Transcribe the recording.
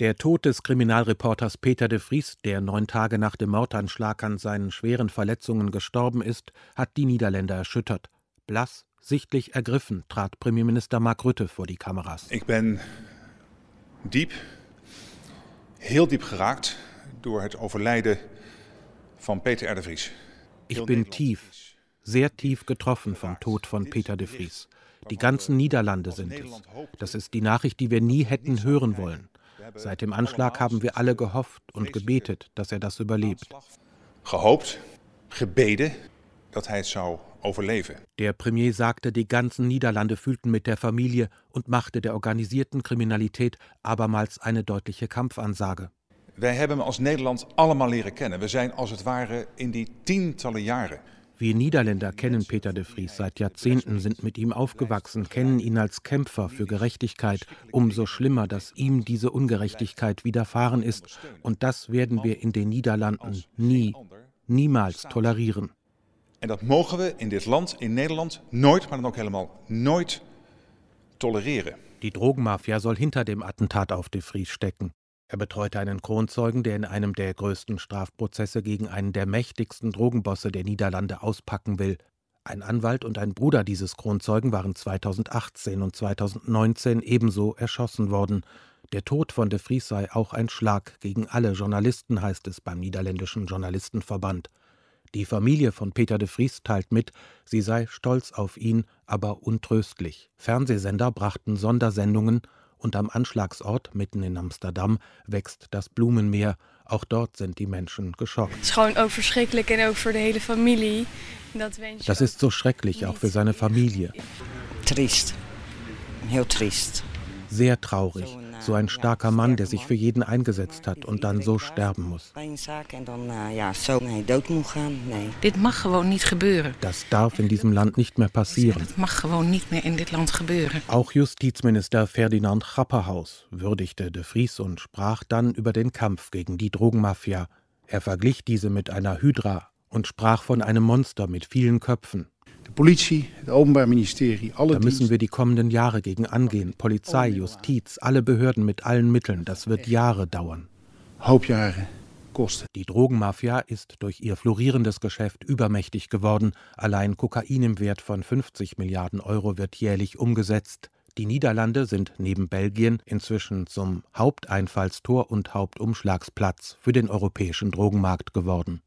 Der Tod des Kriminalreporters Peter de Vries, der neun Tage nach dem Mordanschlag an seinen schweren Verletzungen gestorben ist, hat die Niederländer erschüttert. Blass, sichtlich ergriffen, trat Premierminister Mark Rutte vor die Kameras. Ich bin diep, heel diep geraakt door het overlijden van Peter R. de Vries. Ich bin tief, sehr tief getroffen vom Tod von Peter de Vries. Die ganzen Niederlande sind es. Das ist die Nachricht, die wir nie hätten hören wollen. Seit dem Anschlag haben wir alle gehofft und gebetet, dass er das überlebt. Gehoopt, gebeden, dat hij het zou overleven. Der Premier sagte, die ganzen Niederlande fühlten mit der Familie und machte der organisierten Kriminalität abermals eine deutliche Kampfansage. Wij hebben hem als Nederland allemaal leren kennen. We zijn als het ware in die tientallen jaren wir Niederländer kennen Peter de Vries seit Jahrzehnten, sind mit ihm aufgewachsen, kennen ihn als Kämpfer für Gerechtigkeit. Umso schlimmer, dass ihm diese Ungerechtigkeit widerfahren ist. Und das werden wir in den Niederlanden nie, niemals tolerieren. En dat mogen we in dit land, in Nederland, nooit, maar dan ook helemaal nooit tolereren. Die Drogenmafia soll hinter dem Attentat auf de Vries stecken. Er betreute einen Kronzeugen, der in einem der größten Strafprozesse gegen einen der mächtigsten Drogenbosse der Niederlande auspacken will. Ein Anwalt und ein Bruder dieses Kronzeugen waren 2018 und 2019 ebenso erschossen worden. Der Tod von de Vries sei auch ein Schlag gegen alle Journalisten, heißt es beim niederländischen Journalistenverband. Die Familie von Peter de Vries teilt mit, sie sei stolz auf ihn, aber untröstlich. Fernsehsender brachten Sondersendungen und am Anschlagsort mitten in Amsterdam wächst das Blumenmeer. Auch dort sind die Menschen geschockt. Das ist so schrecklich, auch für seine Familie. Trist. Heel trist. Sehr traurig. So ein starker Mann, der sich für jeden eingesetzt hat und dann so sterben muss. Dit mag gewoon niet gebeuren. Das darf in diesem Land nicht mehr passieren. Das mag gewoon niet meer in dit land gebeuren. Auch Justizminister Ferdinand Grapperhaus würdigte de Vries und sprach dann über den Kampf gegen die Drogenmafia. Er verglich diese mit einer Hydra und sprach von einem Monster mit vielen Köpfen. Da müssen wir die kommenden Jahre gegen angehen. Polizei, Justiz, alle Behörden mit allen Mitteln. Das wird Jahre dauern. Hauptjahre kosten. Die Drogenmafia ist durch ihr florierendes Geschäft übermächtig geworden. Allein Kokain im Wert von 50 Milliarden Euro wird jährlich umgesetzt. Die Niederlande sind neben Belgien inzwischen zum Haupteinfallstor und Hauptumschlagsplatz für den europäischen Drogenmarkt geworden.